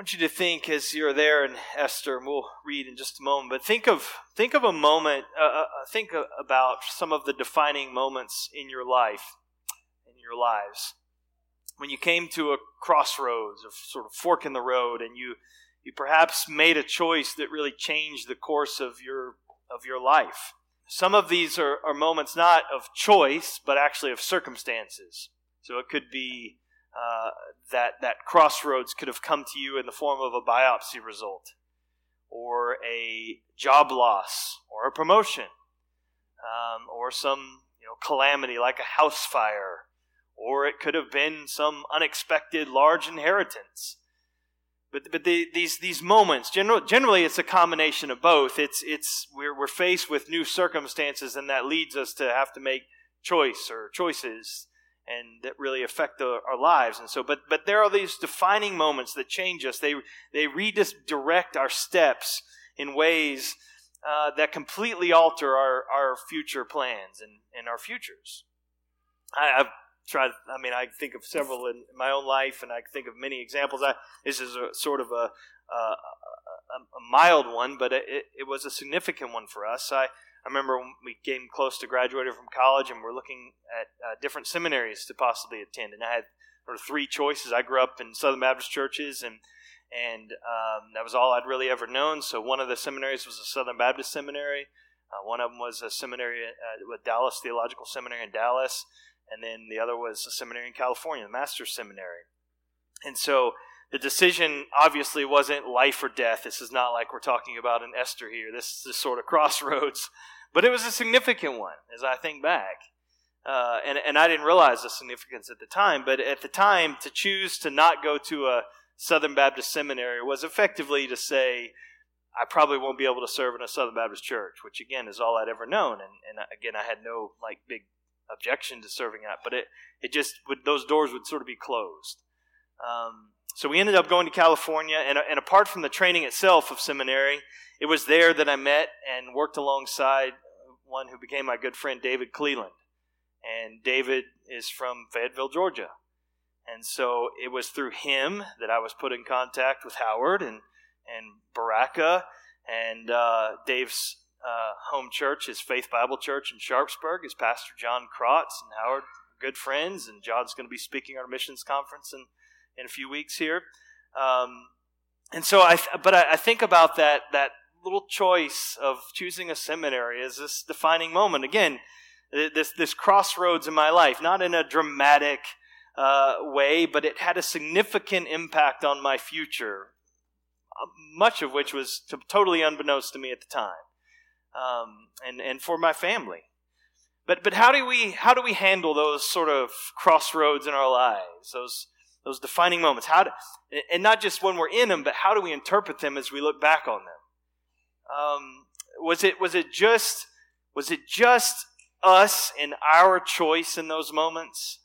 want you to think as you're there in Esther, and we'll read in just a moment. But think of think of a moment. Uh, uh, think about some of the defining moments in your life, in your lives, when you came to a crossroads, a sort of fork in the road, and you you perhaps made a choice that really changed the course of your of your life. Some of these are, are moments not of choice, but actually of circumstances. So it could be uh, that that crossroads could have come to you in the form of a biopsy result, or a job loss, or a promotion, um, or some you know calamity like a house fire, or it could have been some unexpected large inheritance. But, but the, these, these moments, general, generally it's a combination of both. It's, it's, we're, we're faced with new circumstances and that leads us to have to make choice or choices and that really affect the, our lives. And so, but, but there are these defining moments that change us. They, they redirect our steps in ways uh, that completely alter our, our future plans and, and our futures. I, have tried, I mean, I think of several in my own life and I think of many examples. I, this is a sort of a, a, a mild one, but it, it was a significant one for us. I, I remember when we came close to graduating from college and we're looking at uh, different seminaries to possibly attend. And I had sort of three choices. I grew up in Southern Baptist churches, and and um, that was all I'd really ever known. So one of the seminaries was a Southern Baptist seminary. Uh, one of them was a seminary uh, with Dallas Theological Seminary in Dallas, and then the other was a seminary in California, the Master's Seminary. And so the decision obviously wasn't life or death. This is not like we're talking about in Esther here. This is sort of crossroads. But it was a significant one as I think back. Uh, and, and I didn't realize the significance at the time, but at the time, to choose to not go to a Southern Baptist seminary was effectively to say, I probably won't be able to serve in a Southern Baptist church, which again is all I'd ever known. And, and again, I had no like big objection to serving at, but it, it just would, those doors would sort of be closed. Um, so we ended up going to California, and, and apart from the training itself of seminary, it was there that I met and worked alongside one who became my good friend, David Cleland. And David is from Fayetteville, Georgia. And so it was through him that I was put in contact with Howard and, and Baraka and uh, Dave's uh, home church, his Faith Bible Church in Sharpsburg, is Pastor John Krotz and Howard, good friends. And John's going to be speaking at our missions conference in in a few weeks here. Um, and so I, but I, I, think about that that little choice of choosing a seminary as this defining moment. Again, this this crossroads in my life, not in a dramatic uh, way, but it had a significant impact on my future. Uh, much of which was to, totally unbeknownst to me at the time, um, and and for my family. But but how do we how do we handle those sort of crossroads in our lives? Those those defining moments. How to, and not just when we're in them, but how do we interpret them as we look back on them? Um, was it was it just was it just us and our choice in those moments,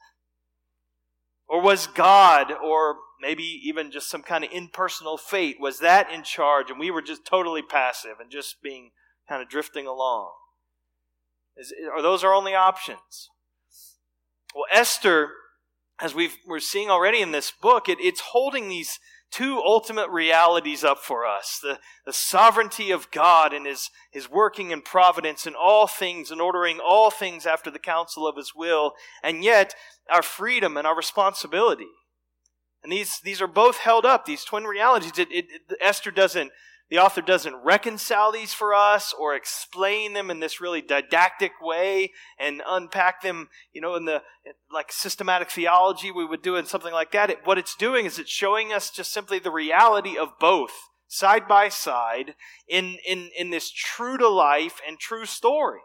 or was God, or maybe even just some kind of impersonal fate, was that in charge, and we were just totally passive and just being kind of drifting along? Is, are those our only options? Well, Esther as we are seeing already in this book, it, it's holding these two ultimate realities up for us the, the sovereignty of God and his, his working in providence in all things and ordering all things after the counsel of His will, and yet our freedom and our responsibility. And these, these are both held up, these twin realities. It, it, Esther doesn't the author doesn't reconcile these for us or explain them in this really didactic way and unpack them, you know, in the like systematic theology we would do in something like that. It, what it's doing is it's showing us just simply the reality of both side by side in, in, in this true to life and true story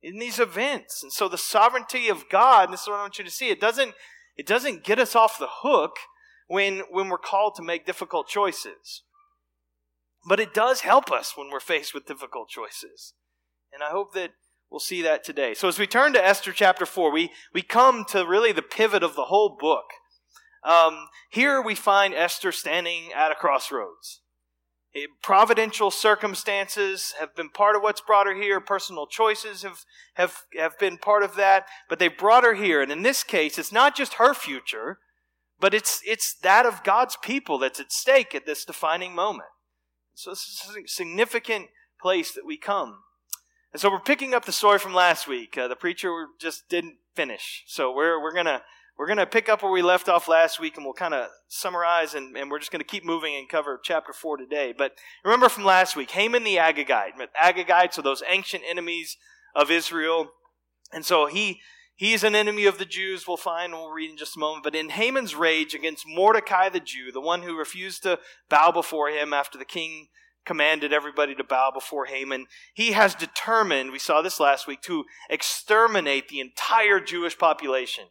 in these events. And so the sovereignty of God, this is what I want you to see, it doesn't, it doesn't get us off the hook when, when we're called to make difficult choices. But it does help us when we're faced with difficult choices. And I hope that we'll see that today. So as we turn to Esther chapter 4, we, we come to really the pivot of the whole book. Um, here we find Esther standing at a crossroads. Providential circumstances have been part of what's brought her here. Personal choices have, have, have been part of that, but they brought her here. And in this case, it's not just her future, but it's, it's that of God's people that's at stake at this defining moment. So this is a significant place that we come. And so we're picking up the story from last week. Uh, the preacher just didn't finish. So we're, we're going to we're going to pick up where we left off last week and we'll kind of summarize and, and we're just going to keep moving and cover chapter 4 today. But remember from last week, Haman the Agagite. Agagites are those ancient enemies of Israel. And so he, he's an enemy of the Jews, we'll find, we'll read in just a moment. But in Haman's rage against Mordecai the Jew, the one who refused to bow before him after the king commanded everybody to bow before Haman, he has determined, we saw this last week, to exterminate the entire Jewish population.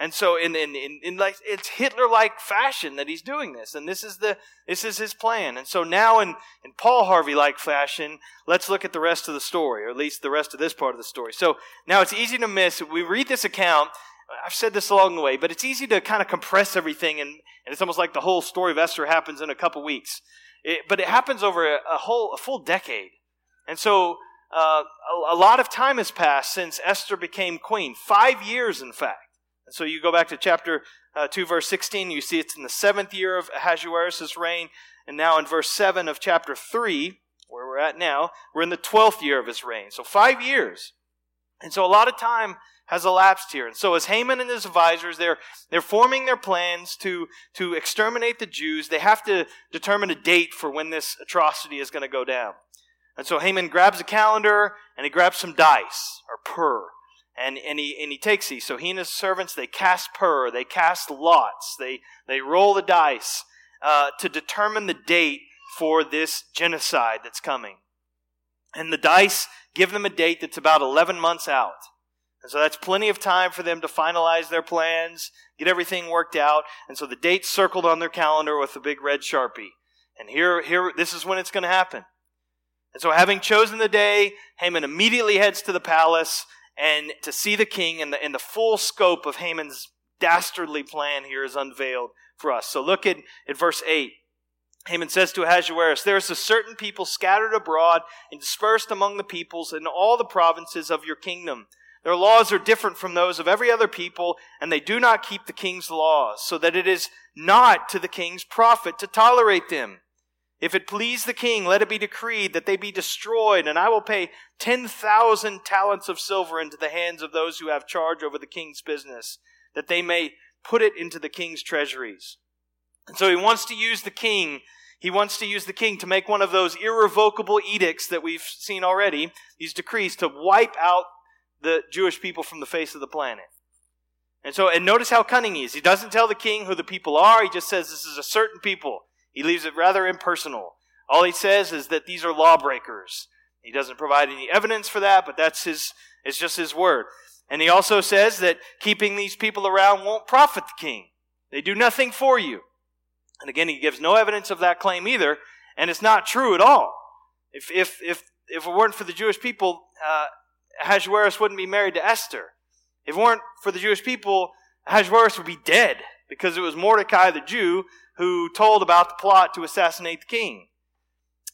And so in, in, in, in like it's Hitler-like fashion that he's doing this. And this is the this is his plan. And so now in, in Paul Harvey-like fashion, let's look at the rest of the story, or at least the rest of this part of the story. So now it's easy to miss. We read this account, I've said this along the way, but it's easy to kind of compress everything and, and it's almost like the whole story of Esther happens in a couple weeks. It, but it happens over a, a, whole a full decade. And so uh, a, a lot of time has passed since Esther became queen. Five years, in fact. So you go back to chapter uh, 2, verse 16, you see it's in the seventh year of Ahasuerus' reign. And now in verse 7 of chapter 3, where we're at now, we're in the 12th year of his reign. So five years. And so a lot of time has elapsed here. And so as Haman and his advisors, they're, they're forming their plans to, to exterminate the Jews. They have to determine a date for when this atrocity is going to go down. And so Haman grabs a calendar and he grabs some dice, or pur. And, and, he, and he takes these. So he and his servants, they cast pur, they cast lots, they, they roll the dice uh, to determine the date for this genocide that's coming. And the dice give them a date that's about 11 months out. And so that's plenty of time for them to finalize their plans, get everything worked out. And so the date's circled on their calendar with a big red sharpie. And here, here, this is when it's going to happen. And so having chosen the day, Haman immediately heads to the palace and to see the king and the, the full scope of Haman's dastardly plan here is unveiled for us. So look at, at verse 8. Haman says to Ahasuerus, There is a certain people scattered abroad and dispersed among the peoples in all the provinces of your kingdom. Their laws are different from those of every other people, and they do not keep the king's laws, so that it is not to the king's profit to tolerate them. If it please the king, let it be decreed that they be destroyed, and I will pay 10,000 talents of silver into the hands of those who have charge over the king's business, that they may put it into the king's treasuries. And so he wants to use the king. He wants to use the king to make one of those irrevocable edicts that we've seen already, these decrees, to wipe out the Jewish people from the face of the planet. And so, and notice how cunning he is. He doesn't tell the king who the people are. He just says this is a certain people. He leaves it rather impersonal. All he says is that these are lawbreakers. He doesn't provide any evidence for that, but that's his, it's just his word. And he also says that keeping these people around won't profit the king. They do nothing for you. And again, he gives no evidence of that claim either, and it's not true at all. If, if, if, if it weren't for the Jewish people, uh, Ahasuerus wouldn't be married to Esther. If it weren't for the Jewish people, Ahasuerus would be dead because it was Mordecai the Jew who told about the plot to assassinate the king.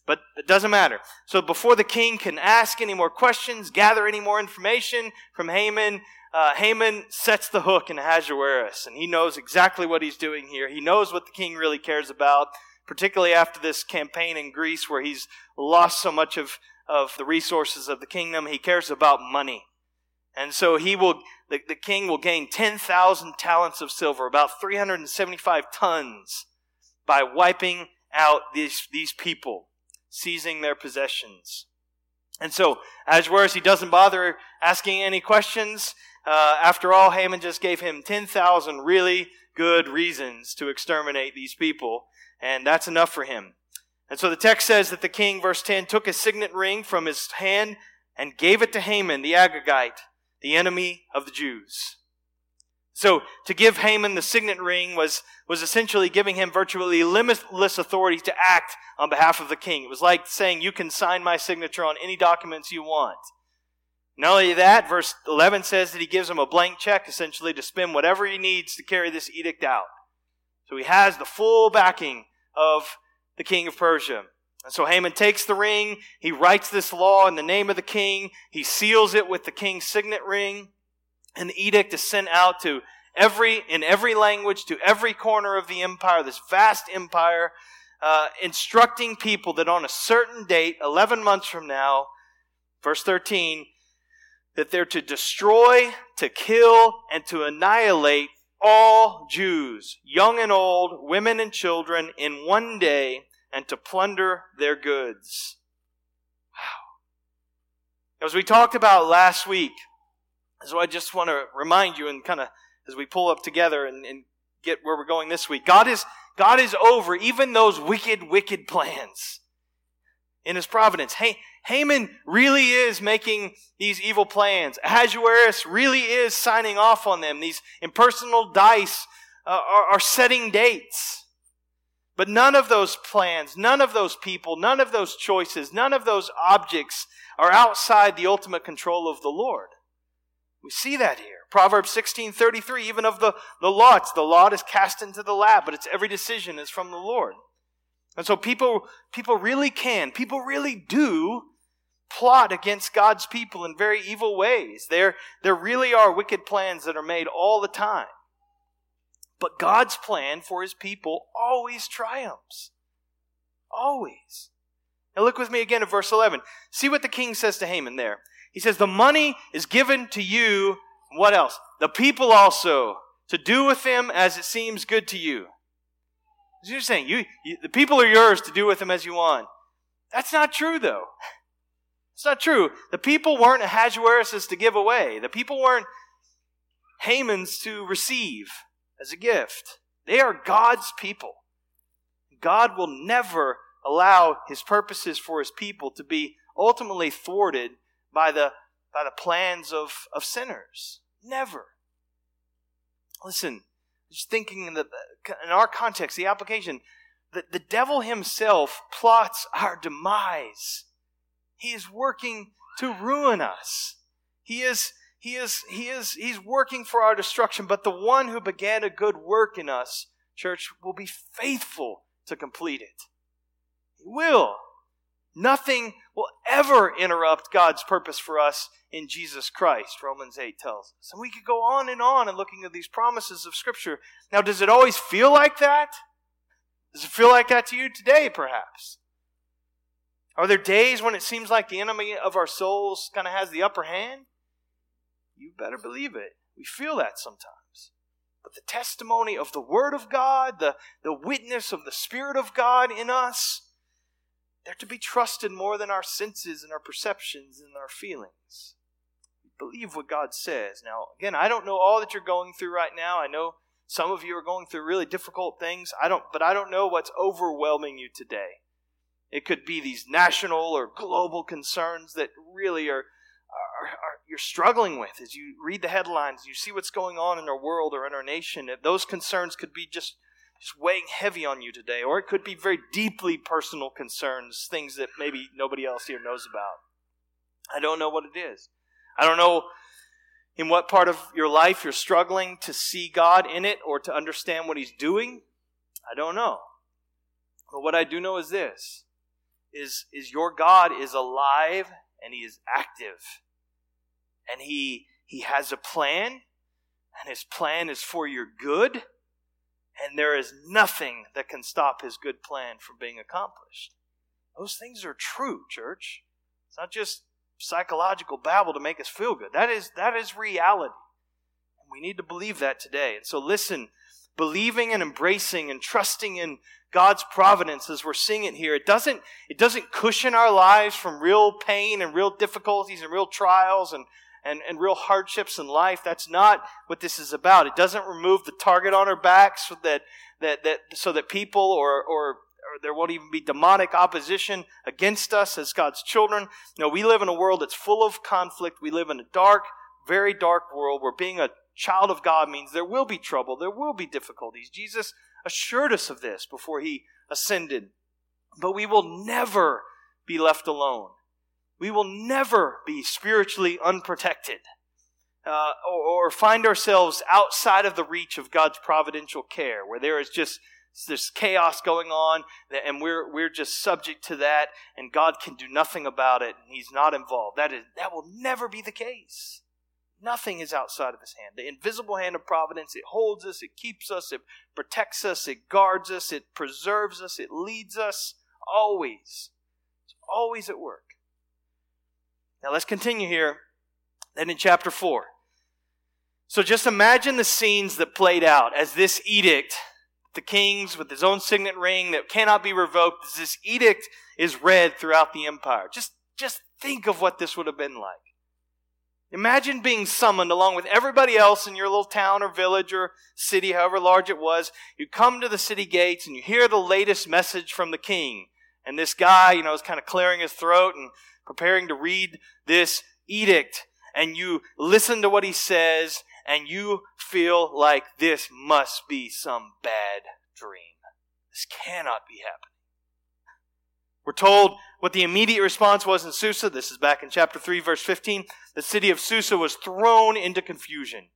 But it doesn't matter. So before the king can ask any more questions, gather any more information from Haman, uh, Haman sets the hook in Ahasuerus, and he knows exactly what he's doing here. He knows what the king really cares about, particularly after this campaign in Greece where he's lost so much of, of the resources of the kingdom. He cares about money. And so he will, the, the king will gain 10,000 talents of silver, about 375 tons by wiping out these, these people, seizing their possessions. And so, as Ahasuerus, he doesn't bother asking any questions. Uh, after all, Haman just gave him 10,000 really good reasons to exterminate these people, and that's enough for him. And so the text says that the king, verse 10, took a signet ring from his hand and gave it to Haman, the Agagite, the enemy of the Jews. So to give Haman the signet ring was, was essentially giving him virtually limitless authority to act on behalf of the king. It was like saying, you can sign my signature on any documents you want. Not only that, verse 11 says that he gives him a blank check essentially to spend whatever he needs to carry this edict out. So he has the full backing of the king of Persia. And so Haman takes the ring, he writes this law in the name of the king, he seals it with the king's signet ring, and the edict is sent out to every in every language to every corner of the empire, this vast empire, uh, instructing people that on a certain date, 11 months from now, verse 13, that they're to destroy, to kill, and to annihilate all Jews, young and old, women and children, in one day, and to plunder their goods. Wow. As we talked about last week, so I just want to remind you and kind of as we pull up together and, and get where we're going this week, God is God is over even those wicked, wicked plans in His providence. Hey, Haman really is making these evil plans. Ahasuerus really is signing off on them. These impersonal dice uh, are, are setting dates. But none of those plans, none of those people, none of those choices, none of those objects are outside the ultimate control of the Lord. We see that here. Proverbs 16:33 even of the, the lots, the lot is cast into the lap, but it's every decision is from the Lord. And so people people really can, people really do plot against God's people in very evil ways. There, there really are wicked plans that are made all the time. But God's plan for his people always triumphs. Always. Now look with me again at verse 11. See what the king says to Haman there. He says, The money is given to you. What else? The people also, to do with them as it seems good to you. You're saying, you, you, the people are yours to do with them as you want. That's not true, though. It's not true. The people weren't Ahasuerus to give away. The people weren't Haman's to receive as a gift. They are God's people. God will never allow his purposes for his people to be ultimately thwarted by the, by the plans of, of sinners. Never. Listen, just thinking in, the, in our context, the application, the, the devil himself plots our demise he is working to ruin us. He is, he is, he is, he's working for our destruction, but the one who began a good work in us, church, will be faithful to complete it. He will. Nothing will ever interrupt God's purpose for us in Jesus Christ, Romans 8 tells us. And we could go on and on and looking at these promises of Scripture. Now, does it always feel like that? Does it feel like that to you today, perhaps? Are there days when it seems like the enemy of our souls kind of has the upper hand? You better believe it. We feel that sometimes. But the testimony of the Word of God, the, the witness of the Spirit of God in us, they're to be trusted more than our senses and our perceptions and our feelings. Believe what God says. Now, again, I don't know all that you're going through right now. I know some of you are going through really difficult things. I don't, but I don't know what's overwhelming you today. It could be these national or global concerns that really are, are, are, you're struggling with as you read the headlines, you see what's going on in our world or in our nation. Those concerns could be just just weighing heavy on you today, or it could be very deeply personal concerns, things that maybe nobody else here knows about. I don't know what it is. I don't know in what part of your life you're struggling to see God in it or to understand what He's doing. I don't know. But what I do know is this is, is your God is alive and he is active. And he, he has a plan, and his plan is for your good, and there is nothing that can stop his good plan from being accomplished. Those things are true, church. It's not just psychological babble to make us feel good. That is, that is reality. And we need to believe that today. And so listen, believing and embracing and trusting in God's providence as we're seeing it here. It doesn't, it doesn't cushion our lives from real pain and real difficulties and real trials and, and, and real hardships in life. That's not what this is about. It doesn't remove the target on our backs so that, that, that, so that people or, or, there won't even be demonic opposition against us as God's children. No, we live in a world that's full of conflict. We live in a dark, very dark world where being a child of God means there will be trouble, there will be difficulties. Jesus assured us of this before he ascended. But we will never be left alone. We will never be spiritually unprotected uh, or, or find ourselves outside of the reach of God's providential care, where there is just this chaos going on and we're we're just subject to that and God can do nothing about it and he's not involved that is that will never be the case Nothing is outside of his hand. The invisible hand of providence, it holds us, it keeps us, it protects us, it guards us, it preserves us, it leads us always. It's always at work. Now let's continue here. Then in chapter 4. So just imagine the scenes that played out as this edict, the king's with his own signet ring that cannot be revoked, as this edict is read throughout the empire. Just, just think of what this would have been like. Imagine being summoned along with everybody else in your little town or village or city, however large it was. You come to the city gates and you hear the latest message from the king. And this guy, you know, is kind of clearing his throat and preparing to read this edict. And you listen to what he says and you feel like this must be some bad dream. This cannot be happening. We're told what the immediate response was in Susa. This is back in chapter 3, verse 15. The city of Susa was thrown into confusion.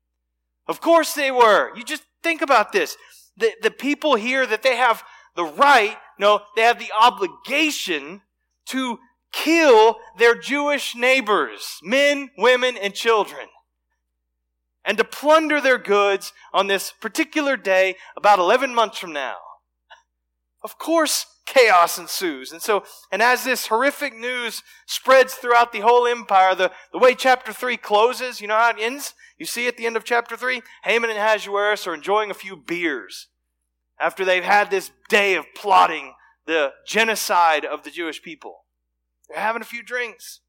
Of course they were. You just think about this. The, the people here that they have the right, no, they have the obligation to kill their Jewish neighbors, men, women, and children, and to plunder their goods on this particular day about 11 months from now. Of course, chaos ensues. And so, and as this horrific news spreads throughout the whole empire, the, the way chapter 3 closes, you know how it ends? You see at the end of chapter 3, Haman and Ahasuerus are enjoying a few beers after they've had this day of plotting the genocide of the Jewish people. They're having a few drinks.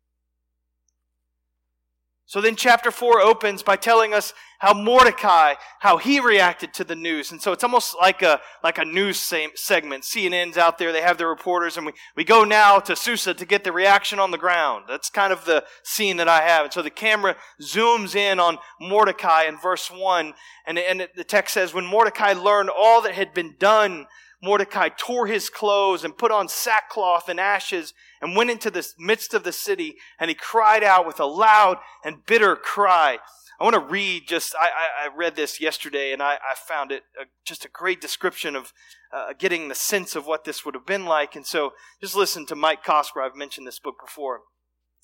So then chapter 4 opens by telling us how Mordecai, how he reacted to the news. And so it's almost like a, like a news segment. CNN's out there, they have their reporters, and we, we go now to Susa to get the reaction on the ground. That's kind of the scene that I have. And so the camera zooms in on Mordecai in verse 1, and, and the text says, When Mordecai learned all that had been done, Mordecai tore his clothes and put on sackcloth and ashes and went into the midst of the city and he cried out with a loud and bitter cry. I want to read just, I, I, read this yesterday and I, I found it a, just a great description of uh, getting the sense of what this would have been like. And so just listen to Mike Cosper. I've mentioned this book before.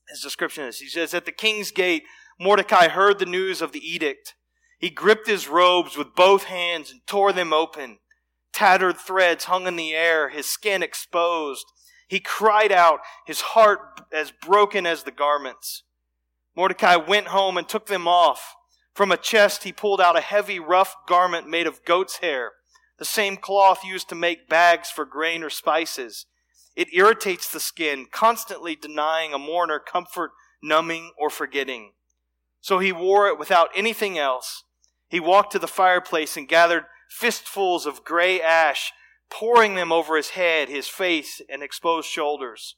His description is, he says, At the king's gate, Mordecai heard the news of the edict. He gripped his robes with both hands and tore them open. Tattered threads hung in the air, his skin exposed. He cried out, his heart as broken as the garments. Mordecai went home and took them off. From a chest he pulled out a heavy, rough garment made of goat's hair, the same cloth used to make bags for grain or spices. It irritates the skin, constantly denying a mourner comfort, numbing, or forgetting. So he wore it without anything else. He walked to the fireplace and gathered fistfuls of gray ash, pouring them over his head, his face, and exposed shoulders.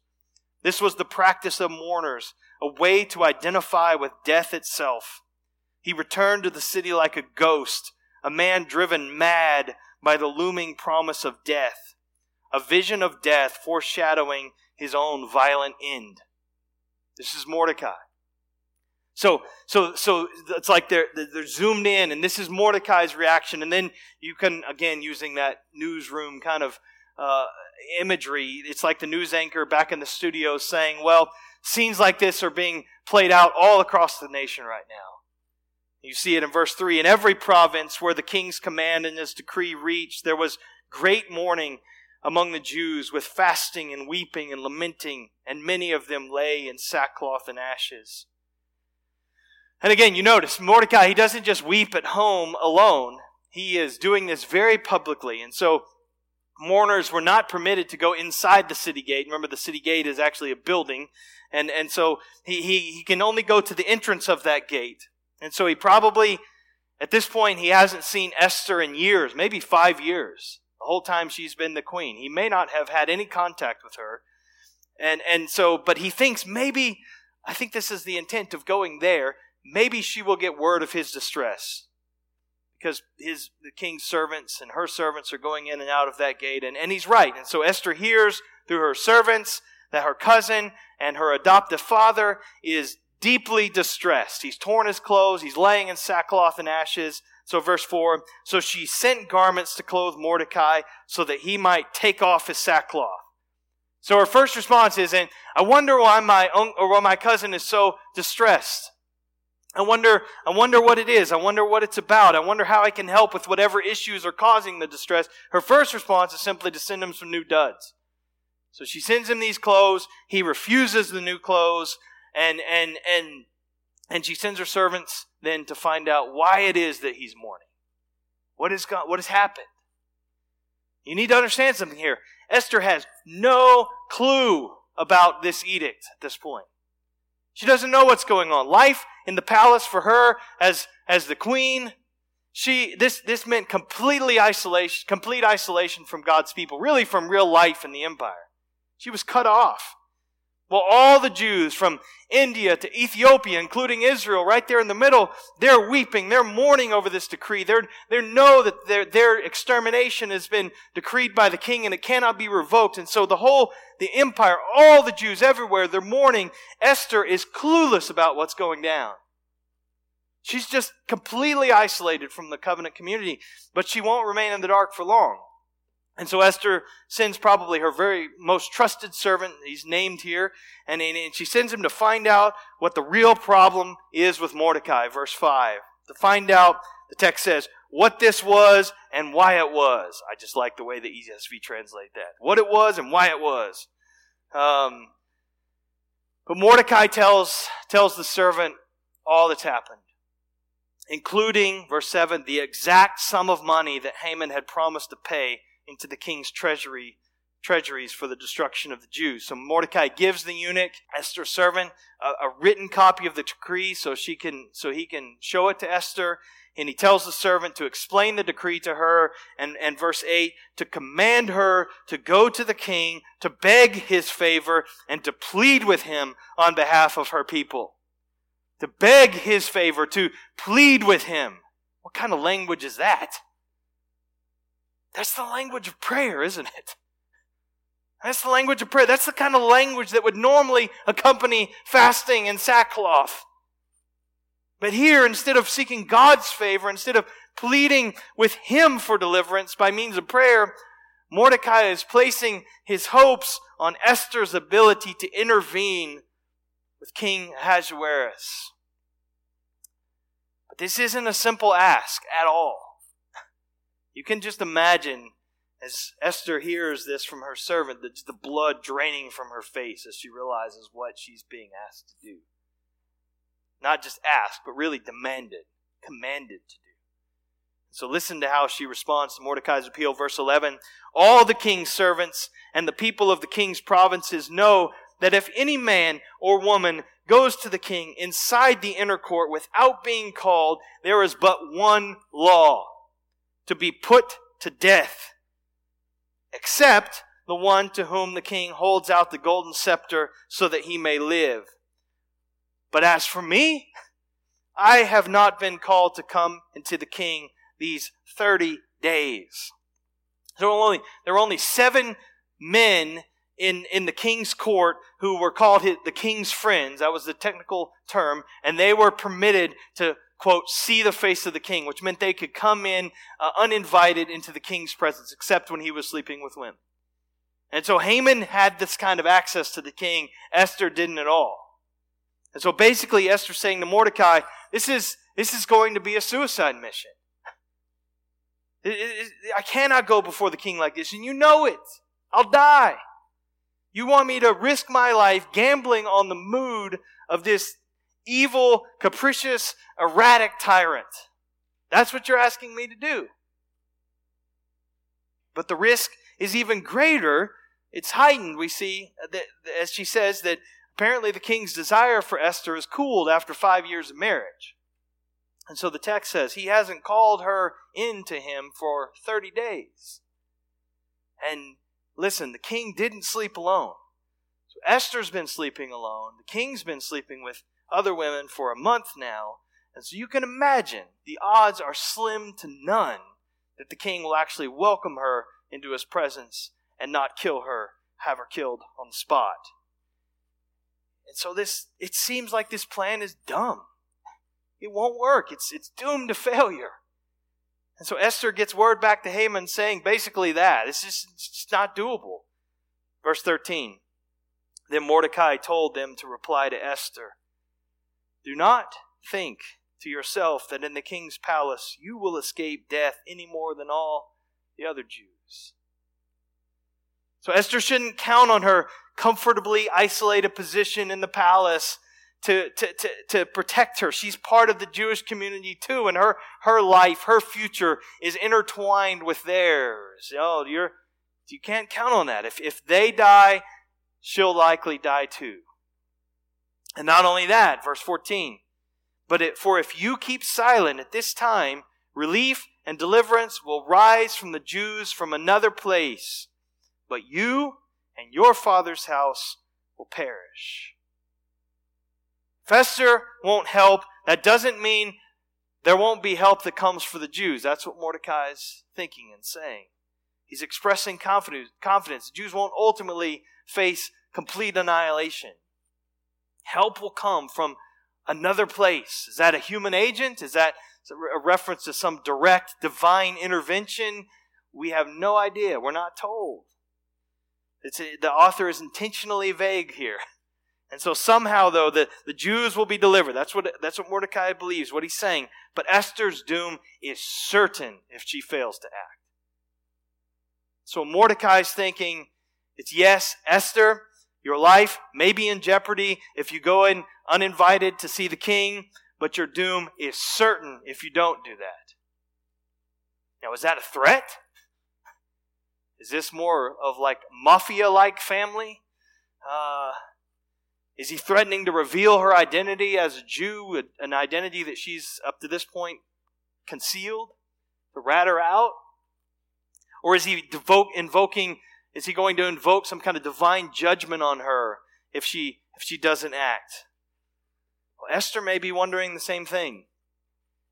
This was the practice of mourners, a way to identify with death itself. He returned to the city like a ghost, a man driven mad by the looming promise of death, a vision of death foreshadowing his own violent end. This is Mordecai. So, so, so it's like they're, they're zoomed in, and this is Mordecai's reaction. And then you can, again, using that newsroom kind of uh, imagery, it's like the news anchor back in the studio saying, well, scenes like this are being played out all across the nation right now. You see it in verse 3. In every province where the king's command and his decree reached, there was great mourning among the Jews with fasting and weeping and lamenting, and many of them lay in sackcloth and ashes. And again, you notice Mordecai, he doesn't just weep at home alone. He is doing this very publicly. And so mourners were not permitted to go inside the city gate. Remember, the city gate is actually a building. And, and so he, he, he can only go to the entrance of that gate. And so he probably, at this point, he hasn't seen Esther in years, maybe five years, the whole time she's been the queen. He may not have had any contact with her. And, and so, but he thinks maybe, I think this is the intent of going there maybe she will get word of his distress because his the king's servants and her servants are going in and out of that gate. And, and he's right. And so esther hears through her servants that her cousin and her adoptive father is deeply distressed. He's torn his clothes. He's laying in sackcloth and ashes. So verse 4 so she sent garments to clothe mordecai so that he might take off his sackcloth. So her first response is and i wonder why my or why my cousin is so distressed I wonder, I wonder what it is. I wonder what it's about. I wonder how I can help with whatever issues are causing the distress. Her first response is simply to send him some new duds. So she sends him these clothes. He refuses the new clothes, and and and and she sends her servants then to find out why it is that he's mourning. What has gone, what has happened? You need to understand something here. Esther has no clue about this edict at this point. She doesn't know what's going on. Life in the palace for her as, as the queen, she, this, this meant completely isolation, complete isolation from God's people, really from real life in the empire. She was cut off. Well, all the Jews from India to Ethiopia, including Israel, right there in the middle, they're weeping. They're mourning over this decree. They're, they know that their, their extermination has been decreed by the king and it cannot be revoked. And so the whole, the empire, all the Jews everywhere, they're mourning. Esther is clueless about what's going down. She's just completely isolated from the covenant community, but she won't remain in the dark for long. And so Esther sends probably her very most trusted servant, he's named here, and, and she sends him to find out what the real problem is with Mordecai, verse 5. To find out, the text says, what this was and why it was. I just like the way the ESV translate that. What it was and why it was. Um, but Mordecai tells, tells the servant all that's happened, including, verse 7, the exact sum of money that Haman had promised to pay into the king's treasury treasuries for the destruction of the Jews. So Mordecai gives the eunuch, Esther's servant, a, a, written copy of the decree so she can so he can show it to Esther. And he tells the servant to explain the decree to her, and, and verse 8, to command her to go to the king, to beg his favor, and to plead with him on behalf of her people. To beg his favor, to plead with him. What kind of language is that? That's the language of prayer, isn't it? That's the language of prayer. That's the kind of language that would normally accompany fasting and sackcloth. But here, instead of seeking God's favor, instead of pleading with Him for deliverance by means of prayer, Mordecai is placing his hopes on Esther's ability to intervene with King Ahasuerus. But this isn't a simple ask at all. You can just imagine as Esther hears this from her servant, the, the blood draining from her face as she realizes what she's being asked to do. Not just asked, but really demanded, commanded to do. So listen to how she responds to Mordecai's appeal. Verse 11 All the king's servants and the people of the king's provinces know that if any man or woman goes to the king inside the inner court without being called, there is but one law to be put to death, except the one to whom the king holds out the golden scepter so that he may live. But as for me, I have not been called to come into the king these 30 days. There were only, there were only seven men in, in the king's court who were called the king's friends. That was the technical term. And they were permitted to quote, see the face of the king, which meant they could come in uh, uninvited into the king's presence, except when he was sleeping with women. And so Haman had this kind of access to the king. Esther didn't at all. And so basically, Esther's saying to Mordecai, this is, this is going to be a suicide mission. I cannot go before the king like this, and you know it. I'll die. You want me to risk my life gambling on the mood of this evil, capricious, erratic tyrant. That's what you're asking me to do. But the risk is even greater. It's heightened. We see, that, as she says, that apparently the king's desire for Esther is cooled after five years of marriage. And so the text says he hasn't called her in to him for 30 days. And listen, the king didn't sleep alone. So Esther's been sleeping alone. The king's been sleeping with other women for a month now. And so you can imagine the odds are slim to none that the king will actually welcome her into his presence and not kill her, have her killed on the spot. And so this it seems like this plan is dumb. It won't work. It's it's doomed to failure. And so Esther gets word back to Haman saying basically that. It's just it's not doable. Verse 13. Then Mordecai told them to reply to Esther do not think to yourself that in the king's palace you will escape death any more than all the other Jews. So Esther shouldn't count on her comfortably isolated position in the palace to, to, to, to protect her. She's part of the Jewish community too, and her, her life, her future is intertwined with theirs. Oh, you're, you can't count on that. If, if they die, she'll likely die too. And not only that, verse 14, but it, for if you keep silent at this time, relief and deliverance will rise from the Jews from another place, but you and your father's house will perish. If Esther won't help, that doesn't mean there won't be help that comes for the Jews. That's what Mordecai is thinking and saying. He's expressing confidence. confidence. The Jews won't ultimately face complete annihilation. Help will come from another place. Is that a human agent? Is that a reference to some direct divine intervention? We have no idea. We're not told. A, the author is intentionally vague here. And so somehow, though, the, the Jews will be delivered. That's what, that's what Mordecai believes, what he's saying. But Esther's doom is certain if she fails to act. So Mordecai's thinking, it's yes, Esther, your life may be in jeopardy if you go in uninvited to see the king, but your doom is certain if you don't do that. Now, is that a threat? Is this more of like mafia like family? Uh, is he threatening to reveal her identity as a Jew, an identity that she's up to this point concealed, to rat her out? Or is he invoking, is he going to invoke some kind of divine judgment on her if she, if she doesn't act? Well, Esther may be wondering the same thing.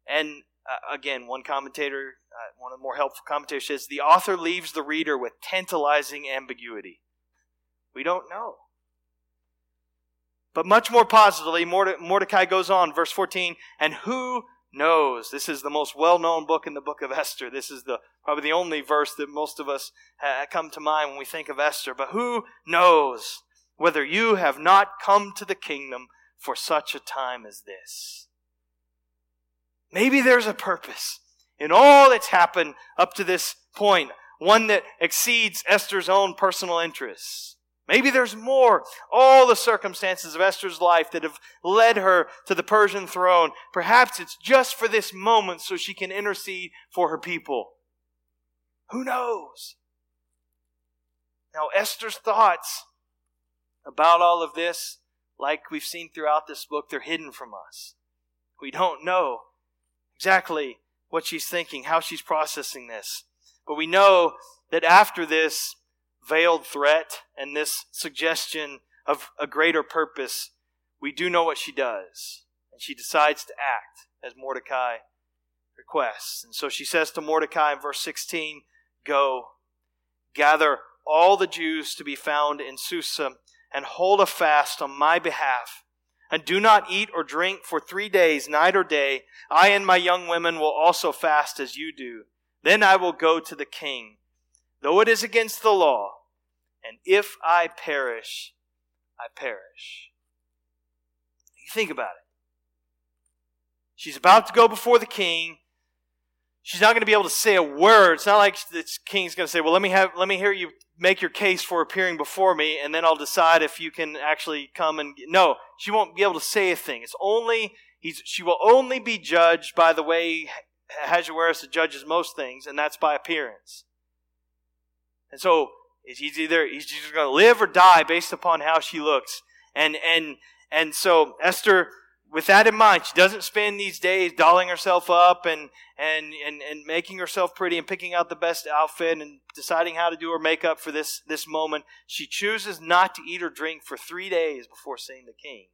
And uh, again, one commentator, uh, one of the more helpful commentators says, the author leaves the reader with tantalizing ambiguity. We don't know. But much more positively, Mordecai goes on, verse 14, and who knows? This is the most well known book in the book of Esther. This is the probably the only verse that most of us come to mind when we think of Esther. But who knows whether you have not come to the kingdom for such a time as this? Maybe there's a purpose in all that's happened up to this point, one that exceeds Esther's own personal interests. Maybe there's more. All the circumstances of Esther's life that have led her to the Persian throne. Perhaps it's just for this moment so she can intercede for her people. Who knows? Now, Esther's thoughts about all of this, like we've seen throughout this book, they're hidden from us. We don't know exactly what she's thinking, how she's processing this. But we know that after this, veiled threat and this suggestion of a greater purpose, we do know what she does. And she decides to act as Mordecai requests. And so she says to Mordecai in verse 16, Go, gather all the Jews to be found in Susa, and hold a fast on my behalf. And do not eat or drink for three days, night or day. I and my young women will also fast as you do. Then I will go to the king. Though it is against the law, and if I perish, I perish. You think about it. She's about to go before the king. She's not going to be able to say a word. It's not like the king's going to say, "Well, let me have, let me hear you make your case for appearing before me, and then I'll decide if you can actually come and." No, she won't be able to say a thing. It's only he's. She will only be judged by the way Ahasuerus judges most things, and that's by appearance. And so He's either he's just going to live or die based upon how she looks. And and and so Esther, with that in mind, she doesn't spend these days dolling herself up and and and and making herself pretty and picking out the best outfit and deciding how to do her makeup for this this moment. She chooses not to eat or drink for three days before seeing the king.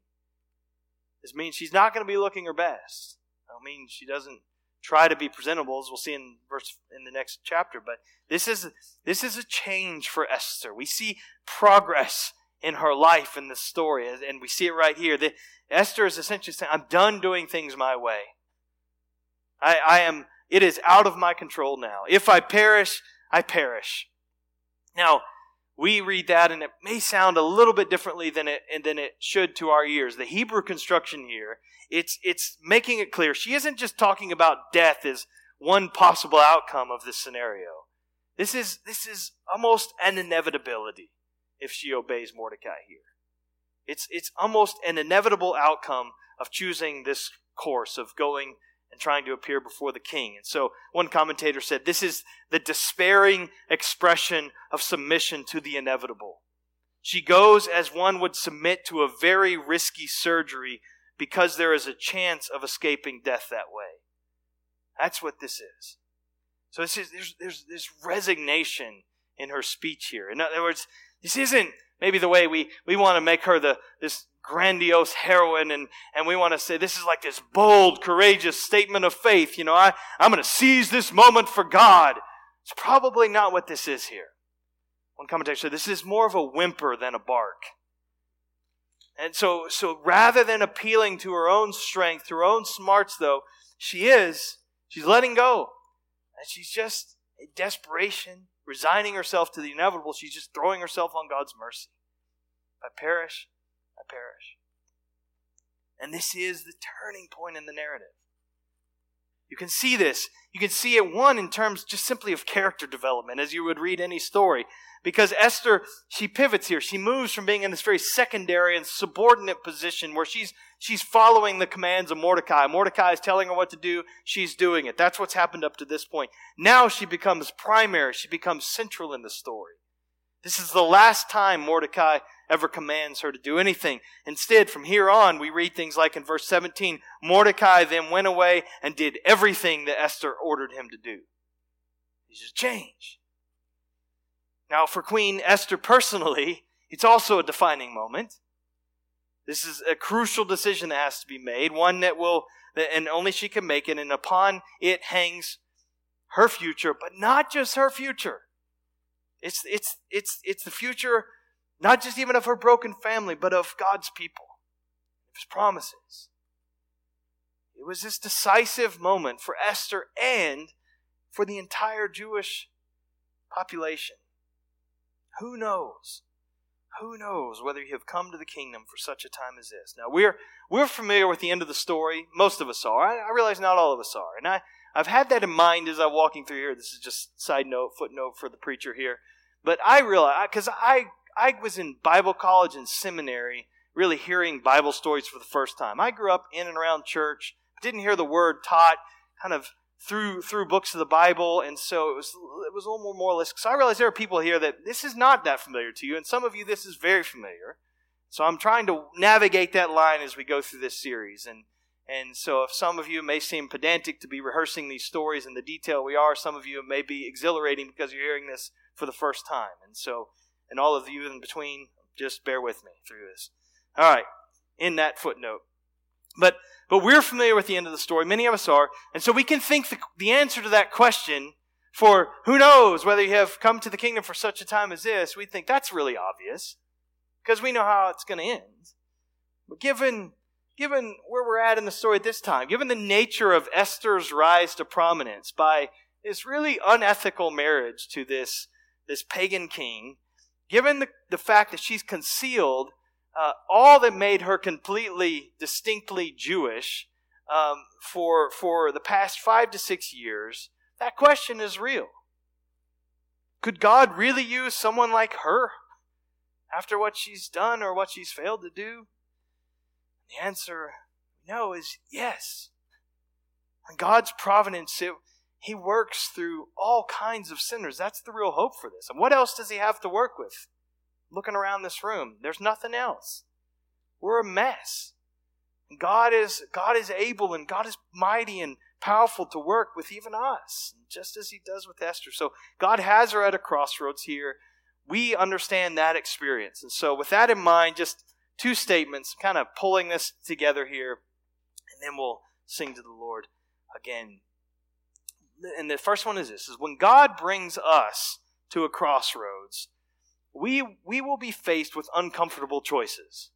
This means she's not going to be looking her best. I mean, she doesn't try to be presentable, as we'll see in verse in the next chapter. But this is this is a change for Esther. We see progress in her life in this story, and we see it right here. That Esther is essentially saying, "I'm done doing things my way. I, I am. It is out of my control now. If I perish, I perish." Now, we read that and it may sound a little bit differently than it than it should to our ears. The Hebrew construction here, it's it's making it clear she isn't just talking about death as one possible outcome of this scenario. This is this is almost an inevitability if she obeys Mordecai here. It's it's almost an inevitable outcome of choosing this course of going and trying to appear before the king. And so one commentator said this is the despairing expression of submission to the inevitable. She goes as one would submit to a very risky surgery because there is a chance of escaping death that way. That's what this is. So this is, there's, there's this resignation in her speech here. In other words, this isn't maybe the way we, we want to make her the, this grandiose heroine and, and we want to say this is like this bold, courageous statement of faith. You know, I, I'm going to seize this moment for God. It's probably not what this is here. One commentator said this is more of a whimper than a bark. And so, so rather than appealing to her own strength, her own smarts, though, she is, she's letting go. And she's just in desperation, resigning herself to the inevitable. She's just throwing herself on God's mercy. If I perish, perish. And this is the turning point in the narrative. You can see this. You can see it, one, in terms just simply of character development, as you would read any story. Because Esther, she pivots here. She moves from being in this very secondary and subordinate position where she's, she's following the commands of Mordecai. Mordecai is telling her what to do. She's doing it. That's what's happened up to this point. Now she becomes primary. She becomes central in the story. This is the last time Mordecai ever commands her to do anything. Instead, from here on, we read things like in verse 17 Mordecai then went away and did everything that Esther ordered him to do. He just changed. Now, for Queen Esther personally, it's also a defining moment. This is a crucial decision that has to be made, one that will, and only she can make it, and upon it hangs her future, but not just her future. It's, it's, it's, it's the future not just even of her broken family, but of God's people, of his promises. It was this decisive moment for Esther and for the entire Jewish population. Who knows? Who knows whether you have come to the kingdom for such a time as this? Now we're we're familiar with the end of the story. Most of us are. I, I realize not all of us are, and I I've had that in mind as I'm walking through here. This is just side note, footnote for the preacher here. But I realize because I I was in Bible college and seminary, really hearing Bible stories for the first time. I grew up in and around church, didn't hear the word taught kind of through through books of the Bible, and so it was it was a little more moralistic. So I realize there are people here that this is not that familiar to you, and some of you this is very familiar. So I'm trying to navigate that line as we go through this series, and and so if some of you may seem pedantic to be rehearsing these stories in the detail we are, some of you may be exhilarating because you're hearing this for the first time, and so and all of you in between, just bear with me through this. All right, in that footnote. But but we're familiar with the end of the story. Many of us are, and so we can think the, the answer to that question for who knows whether you have come to the kingdom for such a time as this. We think that's really obvious because we know how it's going to end. But given given where we're at in the story at this time, given the nature of Esther's rise to prominence by this really unethical marriage to this this pagan king, given the, the fact that she's concealed uh, all that made her completely, distinctly Jewish um, for, for the past five to six years, that question is real. Could God really use someone like her after what she's done or what she's failed to do? The answer no is yes. And God's providence, it, he works through all kinds of sinners. That's the real hope for this. And what else does he have to work with? Looking around this room, there's nothing else. We're a mess. God is God is able and God is mighty and powerful to work with even us, just as he does with Esther. So God has her at a crossroads here. We understand that experience. And so with that in mind, just two statements, kind of pulling this together here, and then we'll sing to the Lord again and the first one is this is when God brings us to a crossroads, we we will be faced with uncomfortable choices.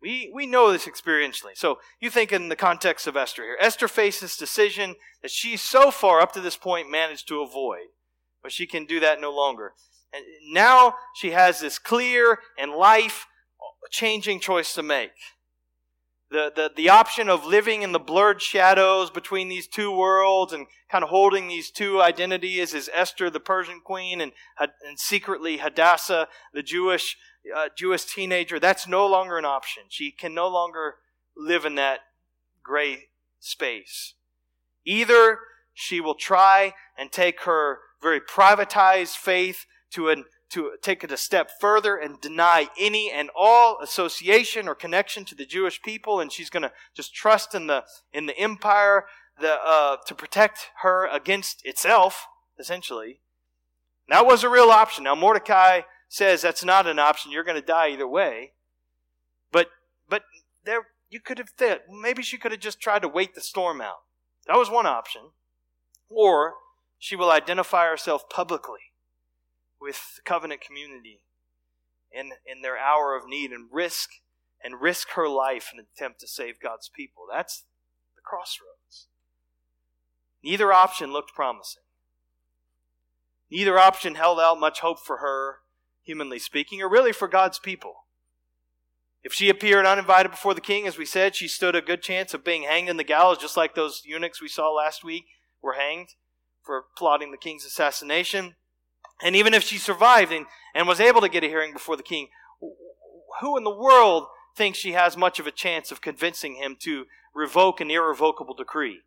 We we know this experientially. So you think in the context of Esther here. Esther faces decision that she so far up to this point managed to avoid. But she can do that no longer. And now she has this clear and life changing choice to make. The, the, the option of living in the blurred shadows between these two worlds and kind of holding these two identities as Esther, the Persian queen, and, and secretly Hadassah, the Jewish, uh, Jewish teenager, that's no longer an option. She can no longer live in that gray space. Either she will try and take her very privatized faith to an to take it a step further and deny any and all association or connection to the Jewish people, and she's going to just trust in the in the empire the, uh, to protect her against itself, essentially. That was a real option. Now Mordecai says that's not an option. You're going to die either way. But but there you could have th- maybe she could have just tried to wait the storm out. That was one option. Or she will identify herself publicly with covenant community in, in their hour of need and risk and risk her life in an attempt to save God's people. That's the crossroads. Neither option looked promising. Neither option held out much hope for her, humanly speaking, or really for God's people. If she appeared uninvited before the king, as we said, she stood a good chance of being hanged in the gallows, just like those eunuchs we saw last week were hanged for plotting the king's assassination. And even if she survived and, and was able to get a hearing before the king, who in the world thinks she has much of a chance of convincing him to revoke an irrevocable decree?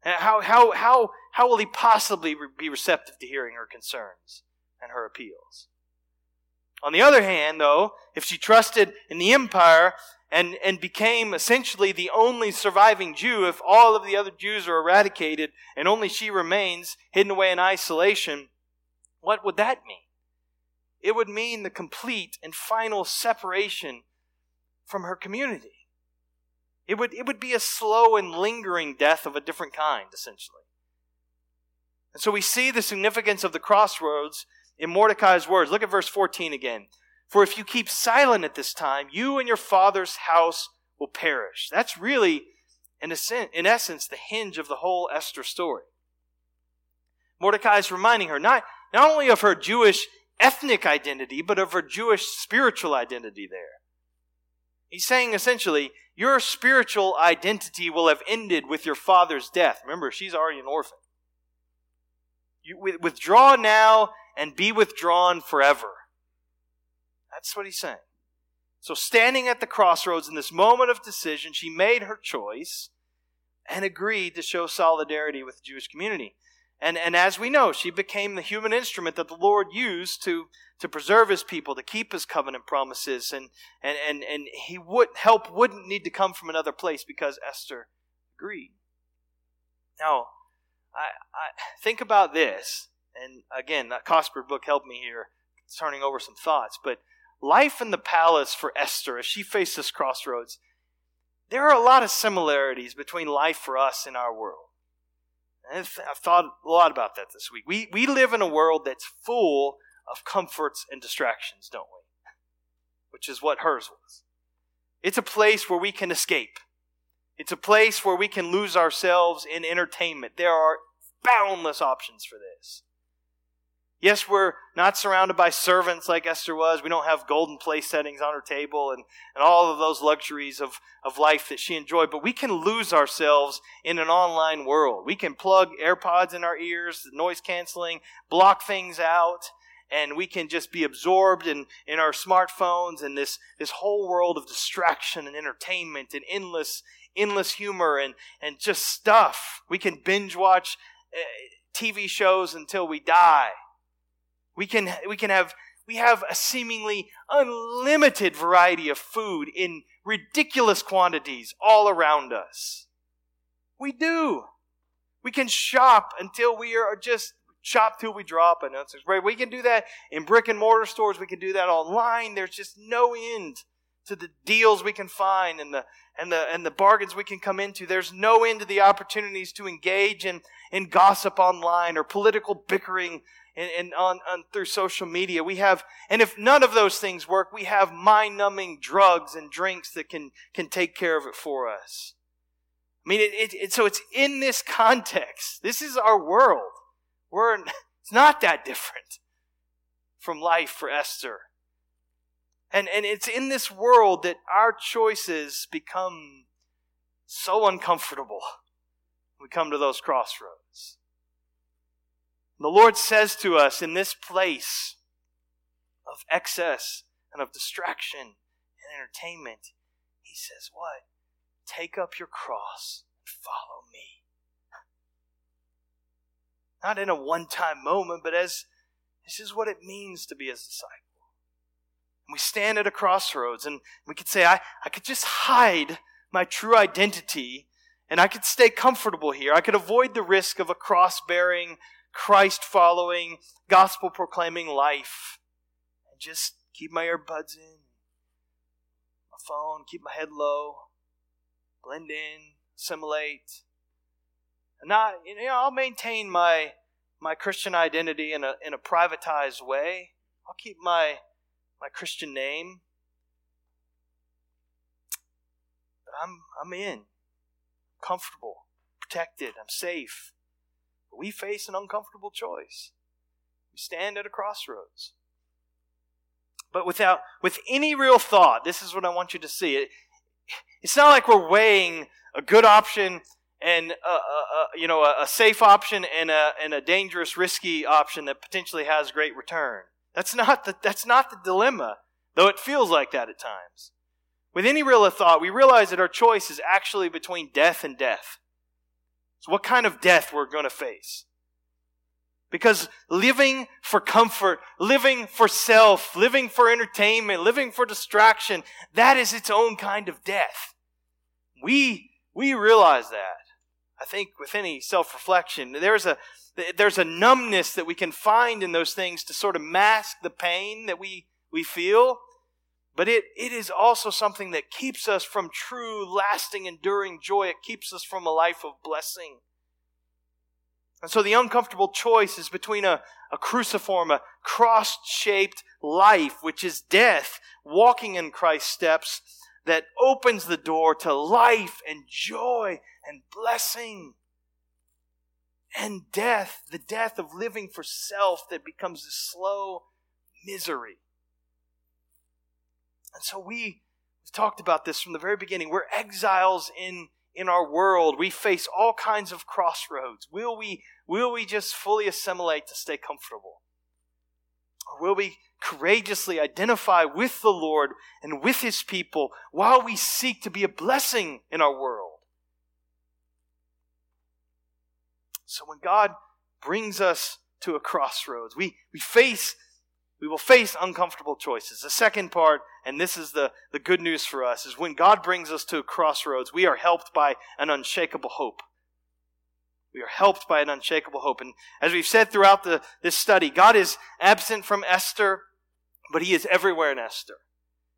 How, how, how, how will he possibly be receptive to hearing her concerns and her appeals? On the other hand, though, if she trusted in the empire and, and became essentially the only surviving Jew if all of the other Jews are eradicated and only she remains hidden away in isolation, what would that mean? It would mean the complete and final separation from her community. It would, it would be a slow and lingering death of a different kind, essentially. And so we see the significance of the crossroads in Mordecai's words. Look at verse 14 again. For if you keep silent at this time, you and your father's house will perish. That's really, in, in essence, the hinge of the whole Esther story. Mordecai is reminding her not, not only of her Jewish ethnic identity, but of her Jewish spiritual identity there. He's saying essentially, your spiritual identity will have ended with your father's death. Remember, she's already an orphan. You withdraw now and be withdrawn forever. That's what he's saying. So, standing at the crossroads in this moment of decision, she made her choice and agreed to show solidarity with the Jewish community. And, and as we know, she became the human instrument that the Lord used to, to preserve his people, to keep his covenant promises. And, and, and, and he would, help wouldn't need to come from another place because Esther agreed. Now, I, I think about this. And again, that Cosper book helped me here, turning over some thoughts. But life in the palace for Esther as she faced this crossroads, there are a lot of similarities between life for us in our world. I've, I've thought a lot about that this week. We, we live in a world that's full of comforts and distractions, don't we? Which is what hers was. It's a place where we can escape. It's a place where we can lose ourselves in entertainment. There are boundless options for this. Yes, we're not surrounded by servants like Esther was. We don't have golden place settings on her table and, and all of those luxuries of, of life that she enjoyed, but we can lose ourselves in an online world. We can plug AirPods in our ears, noise canceling, block things out, and we can just be absorbed in, in our smartphones and this, this whole world of distraction and entertainment and endless, endless humor and, and just stuff. We can binge watch uh, TV shows until we die. We can, we can have, we have a seemingly unlimited variety of food in ridiculous quantities all around us. We do. We can shop until we are just shop till we drop. And we can do that in brick and mortar stores. We can do that online. There's just no end to the deals we can find and the and the and the bargains we can come into. There's no end to the opportunities to engage in, in gossip online or political bickering and, and on, on through social media. We have, and if none of those things work, we have mind-numbing drugs and drinks that can can take care of it for us. I mean, it, it, it, so it's in this context. This is our world. We're It's not that different from life for Esther. And, and it's in this world that our choices become so uncomfortable. We come to those crossroads. The Lord says to us in this place of excess and of distraction and entertainment, He says, What? Take up your cross and follow me. Not in a one time moment, but as this is what it means to be His disciple. And we stand at a crossroads and we could say, I, I could just hide my true identity and I could stay comfortable here. I could avoid the risk of a cross bearing, Christ following, gospel proclaiming life and just keep my earbuds in, my phone, keep my head low, blend in, assimilate. And not, you know, I'll maintain my my Christian identity in a in a privatized way. I'll keep my my Christian name. But I'm I'm in. Comfortable, protected, I'm safe. But we face an uncomfortable choice. We stand at a crossroads. But without with any real thought, this is what I want you to see. It, it's not like we're weighing a good option and a, a, a you know a, a safe option and a and a dangerous, risky option that potentially has great return. That's not the that's not the dilemma, though it feels like that at times. With any real thought, we realize that our choice is actually between death and death. What kind of death we're going to face? Because living for comfort, living for self, living for entertainment, living for distraction, that is its own kind of death. We, we realize that. I think with any self-reflection, there's a, there's a numbness that we can find in those things to sort of mask the pain that we, we feel. But it, it is also something that keeps us from true, lasting, enduring joy. It keeps us from a life of blessing. And so the uncomfortable choice is between a, a cruciform, a cross shaped life, which is death, walking in Christ's steps, that opens the door to life and joy and blessing. And death, the death of living for self that becomes a slow misery. And so we, we've talked about this from the very beginning. We're exiles in in our world, we face all kinds of crossroads. Will we, will we just fully assimilate to stay comfortable? Or will we courageously identify with the Lord and with His people while we seek to be a blessing in our world? So when God brings us to a crossroads, we, we face we will face uncomfortable choices. The second part, and this is the, the good news for us, is when God brings us to a crossroads, we are helped by an unshakable hope. We are helped by an unshakable hope. And as we've said throughout the, this study, God is absent from Esther, but He is everywhere in Esther.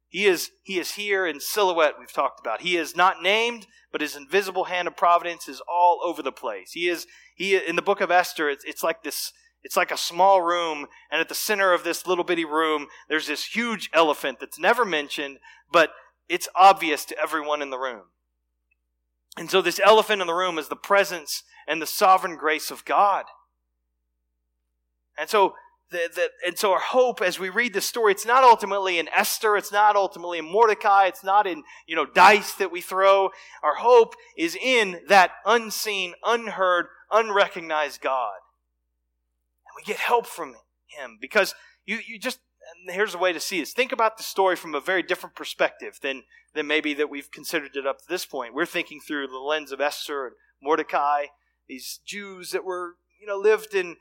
He is, he is here in silhouette, we've talked about. He is not named, but his invisible hand of providence is all over the place. He is, he, in the book of Esther, it's, it's like this, it's like a small room, and at the center of this little bitty room, there's this huge elephant that's never mentioned, but it's obvious to everyone in the room. And so, this elephant in the room is the presence and the sovereign grace of God. And so, the, the, and so our hope as we read this story, it's not ultimately in Esther, it's not ultimately in Mordecai, it's not in, you know, dice that we throw. Our hope is in that unseen, unheard, unrecognized God we get help from him because you, you just here's a way to see this. Think about the story from a very different perspective than than maybe that we've considered it up to this point. We're thinking through the lens of esther and mordecai these jews that were you know lived and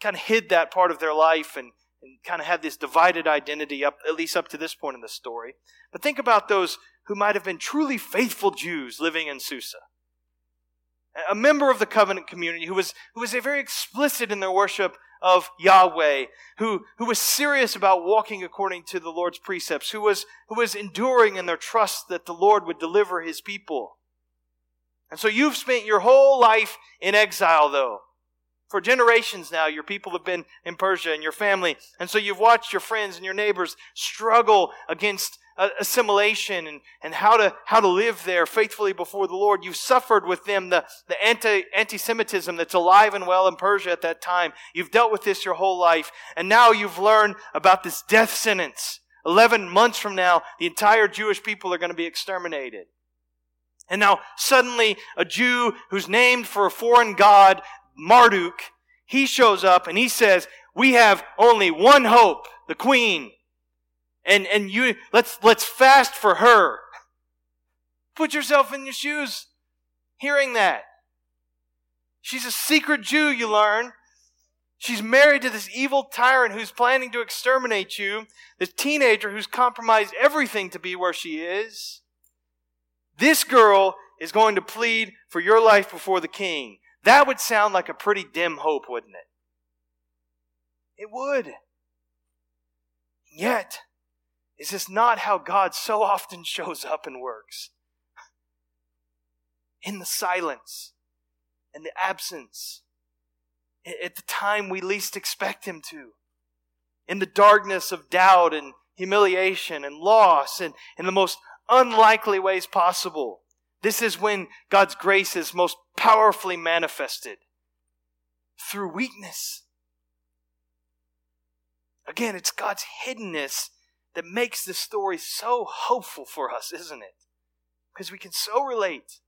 kind of hid that part of their life and and kind of had this divided identity up at least up to this point in the story. But think about those who might have been truly faithful jews living in susa. A member of the covenant community who was who was very explicit in their worship of Yahweh, who, who was serious about walking according to the Lord's precepts, who was, who was enduring in their trust that the Lord would deliver his people. And so you've spent your whole life in exile, though. For generations now, your people have been in Persia and your family. And so you've watched your friends and your neighbors struggle against assimilation and, and how to how to live there faithfully before the Lord. You've suffered with them the, the anti anti Semitism that's alive and well in Persia at that time. You've dealt with this your whole life, and now you've learned about this death sentence. Eleven months from now, the entire Jewish people are going to be exterminated. And now suddenly a Jew who's named for a foreign god, Marduk, he shows up and he says, we have only one hope, the queen. And, and you, let's, let's fast for her. Put yourself in your shoes hearing that. She's a secret Jew, you learn. She's married to this evil tyrant who's planning to exterminate you, this teenager who's compromised everything to be where she is. This girl is going to plead for your life before the king. That would sound like a pretty dim hope, wouldn't it? It would. Yet, is this not how God so often shows up and works? In the silence, in the absence, at the time we least expect Him to, in the darkness of doubt and humiliation and loss, and in the most unlikely ways possible. This is when God's grace is most powerfully manifested through weakness. Again, it's God's hiddenness that makes this story so hopeful for us, isn't it? Because we can so relate.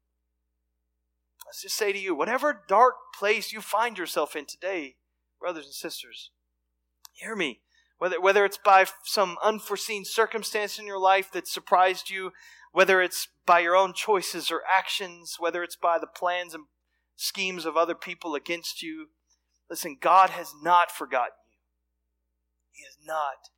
Let's just say to you, whatever dark place you find yourself in today, brothers and sisters, hear me. Whether, whether it's by some unforeseen circumstance in your life that surprised you, whether it's by your own choices or actions, whether it's by the plans and schemes of other people against you, listen, God has not forgotten you. He has not.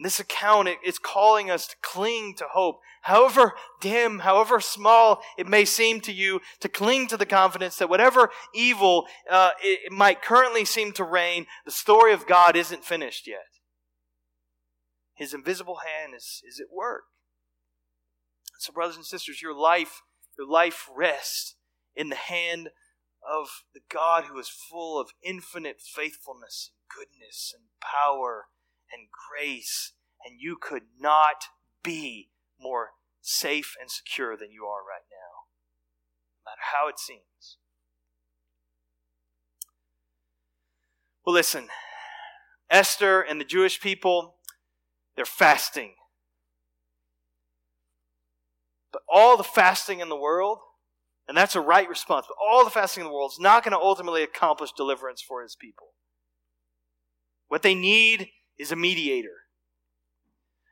This account, it's calling us to cling to hope. However dim, however small it may seem to you, to cling to the confidence that whatever evil uh, it might currently seem to reign, the story of God isn't finished yet. His invisible hand is, is at work. So, brothers and sisters, your life, your life rests in the hand of the God who is full of infinite faithfulness and goodness and power and grace, and you could not be more safe and secure than you are right now, no matter how it seems. Well, listen, Esther and the Jewish people, they're fasting. But all the fasting in the world, and that's a right response, but all the fasting in the world is not going to ultimately accomplish deliverance for his people. What they need is a mediator.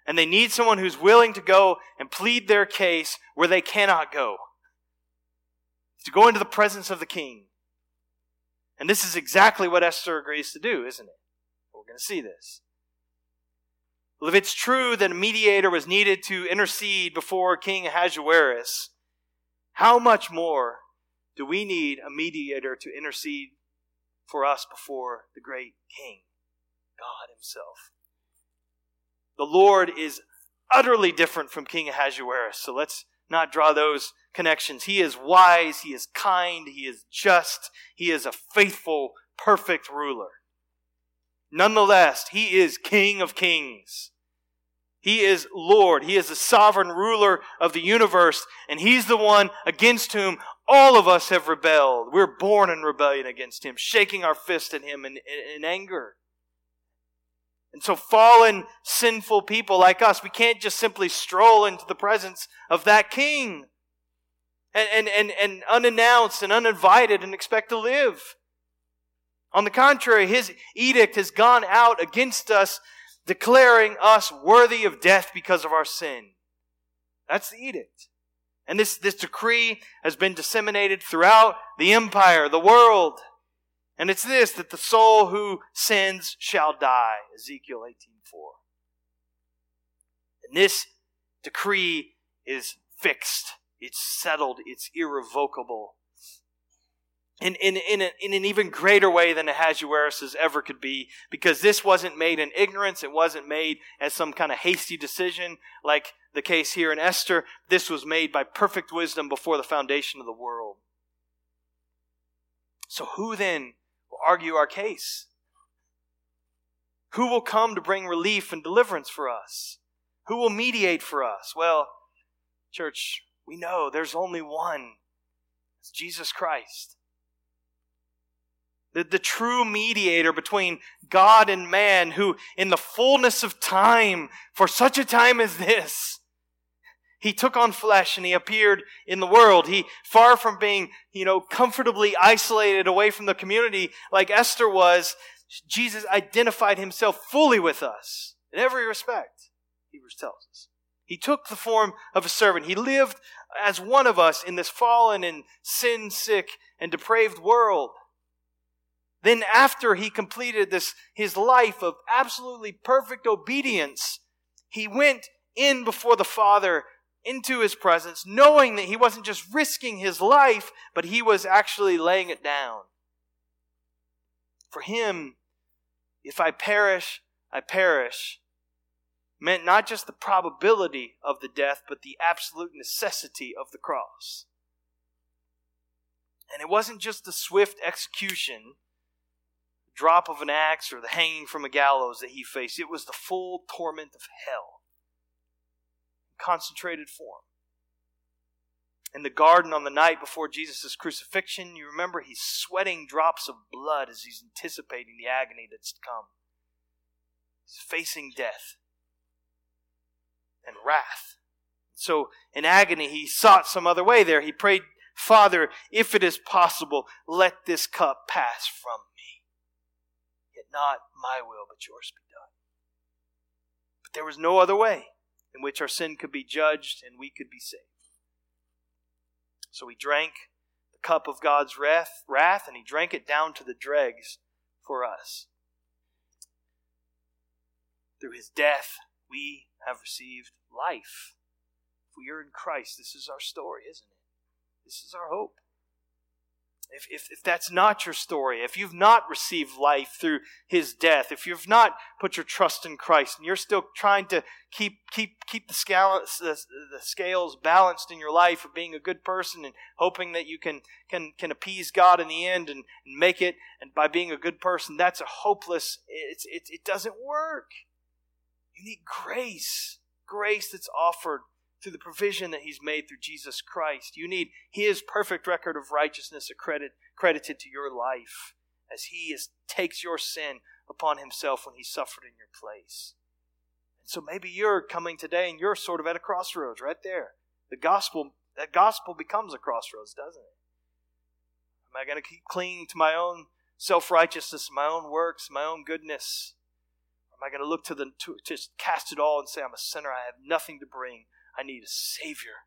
And they need someone who's willing to go and plead their case where they cannot go. To go into the presence of the king. And this is exactly what Esther agrees to do, isn't it? We're going to see this. Well, if it's true that a mediator was needed to intercede before King Ahasuerus, how much more do we need a mediator to intercede for us before the great King? God Himself. The Lord is utterly different from King Ahasuerus, so let's not draw those connections. He is wise, He is kind, He is just, He is a faithful, perfect ruler. Nonetheless, He is King of kings. He is Lord. He is the sovereign ruler of the universe, and He's the one against whom all of us have rebelled. We're born in rebellion against Him, shaking our fist at Him in, in, in anger. And so, fallen, sinful people like us, we can't just simply stroll into the presence of that king and, and, and, and unannounced and uninvited and expect to live. On the contrary, his edict has gone out against us, declaring us worthy of death because of our sin. That's the edict. And this, this decree has been disseminated throughout the empire, the world. And it's this that the soul who sins shall die. Ezekiel 18:4. And this decree is fixed. It's settled. It's irrevocable. In, in, in, a, in an even greater way than Ahasuerus ever could be, because this wasn't made in ignorance. It wasn't made as some kind of hasty decision like the case here in Esther. This was made by perfect wisdom before the foundation of the world. So who then will argue our case? Who will come to bring relief and deliverance for us? Who will mediate for us? Well, church, we know there's only one. It's Jesus Christ. The, the true mediator between God and man, who in the fullness of time, for such a time as this, he took on flesh and he appeared in the world. He, far from being, you know, comfortably isolated away from the community like Esther was, Jesus identified himself fully with us in every respect, Hebrews tells us. He took the form of a servant. He lived as one of us in this fallen and sin sick and depraved world. Then after he completed this, his life of absolutely perfect obedience, he went in before the Father into his presence, knowing that he wasn't just risking his life, but he was actually laying it down. For him, if I perish, I perish, meant not just the probability of the death, but the absolute necessity of the cross. And it wasn't just the swift execution, drop of an axe, or the hanging from a gallows that he faced, it was the full torment of hell concentrated form. In the garden on the night before Jesus' crucifixion, you remember he's sweating drops of blood as he's anticipating the agony that's to come. He's facing death and wrath. So, in agony, he sought some other way there. He prayed, Father, if it is possible, let this cup pass from me. Yet not my will, but yours be done. But there was no other way in which our sin could be judged and we could be saved. So he drank the cup of God's wrath, wrath and he drank it down to the dregs for us. Through his death, we have received life. If we are in Christ, this is our story, isn't it? This is our hope. If, if, if that's not your story, if you've not received life through his death, if you've not put your trust in Christ and you're still trying to keep, keep, keep the, scales, the, the scales balanced in your life of being a good person and hoping that you can, can, can appease God in the end and, and make it and by being a good person, that's a hopeless, it's, it, it doesn't work. You need grace, grace that's offered through the provision that He's made through Jesus Christ. You need His perfect record of righteousness accredit, credited to your life as He is, takes your sin upon Himself when He suffered in your place. And so maybe you're coming today and you're sort of at a crossroads right there. The gospel, that gospel becomes a crossroads, doesn't it? Am I going to keep clinging to my own self righteousness, my own works, my own goodness? Am I going to look to the to just cast it all and say I'm a sinner, I have nothing to bring, I need a Savior.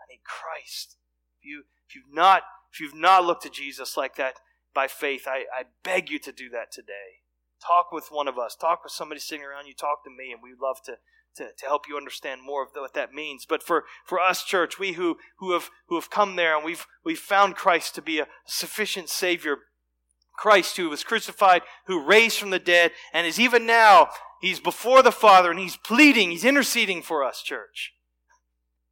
I need Christ. If, you, if, you've, not, if you've not looked to Jesus like that by faith, I, I beg you to do that today. Talk with one of us. Talk with somebody sitting around you. Talk to me, and we'd love to, to, to help you understand more of what that means. But for, for us, church, we who, who, have, who have come there and we've, we've found Christ to be a sufficient Savior, Christ who was crucified, who raised from the dead, and is even now, He's before the Father and He's pleading, He's interceding for us, church.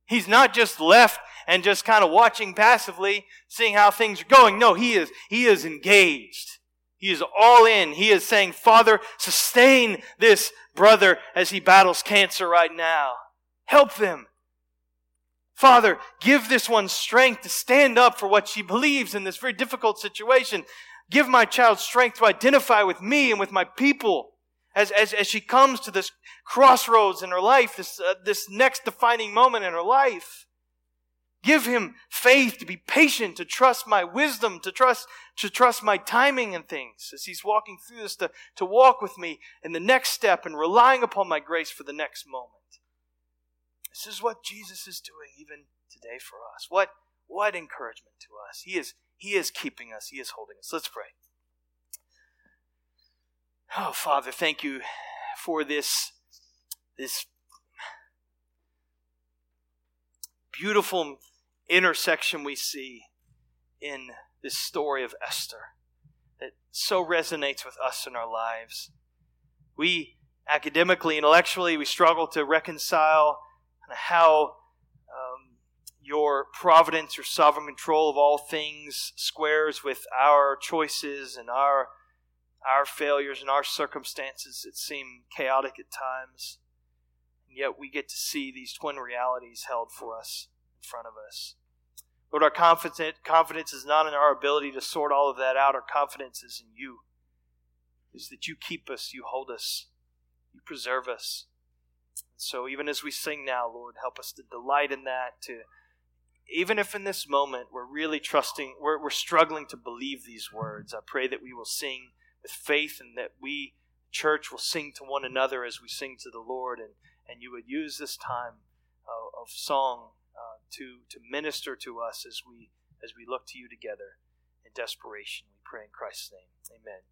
He's not just left and just kind of watching passively, seeing how things are going. No, he is, he is engaged. He is all in. He is saying, Father, sustain this brother as he battles cancer right now. Help them. Father, give this one strength to stand up for what she believes in this very difficult situation. Give my child strength to identify with me and with my people as, as, as she comes to this crossroads in her life, this, uh, this next defining moment in her life. Give him faith to be patient, to trust my wisdom, to trust, to trust my timing and things as he's walking through this, to, to walk with me in the next step and relying upon my grace for the next moment. This is what Jesus is doing even today for us. What, what encouragement to us. He is, he is keeping us. He is holding us. Let's pray. Oh, Father, thank you for this, this beautiful intersection we see in this story of Esther that so resonates with us in our lives. We academically, intellectually, we struggle to reconcile how um, your providence, your sovereign control of all things squares with our choices and our our failures and our circumstances that seem chaotic at times. And yet we get to see these twin realities held for us in front of us. Lord, our confidence, is not in our ability to sort all of that out. Our confidence is in you. Is that you keep us, you hold us, you preserve us. And so even as we sing now, Lord, help us to delight in that, to even if in this moment we're really trusting, we're, we're struggling to believe these words, I pray that we will sing faith and that we, church, will sing to one another as we sing to the Lord, and, and you would use this time of, of song uh, to, to minister to us as we, as we look to you together in desperation. We pray in Christ's name. Amen.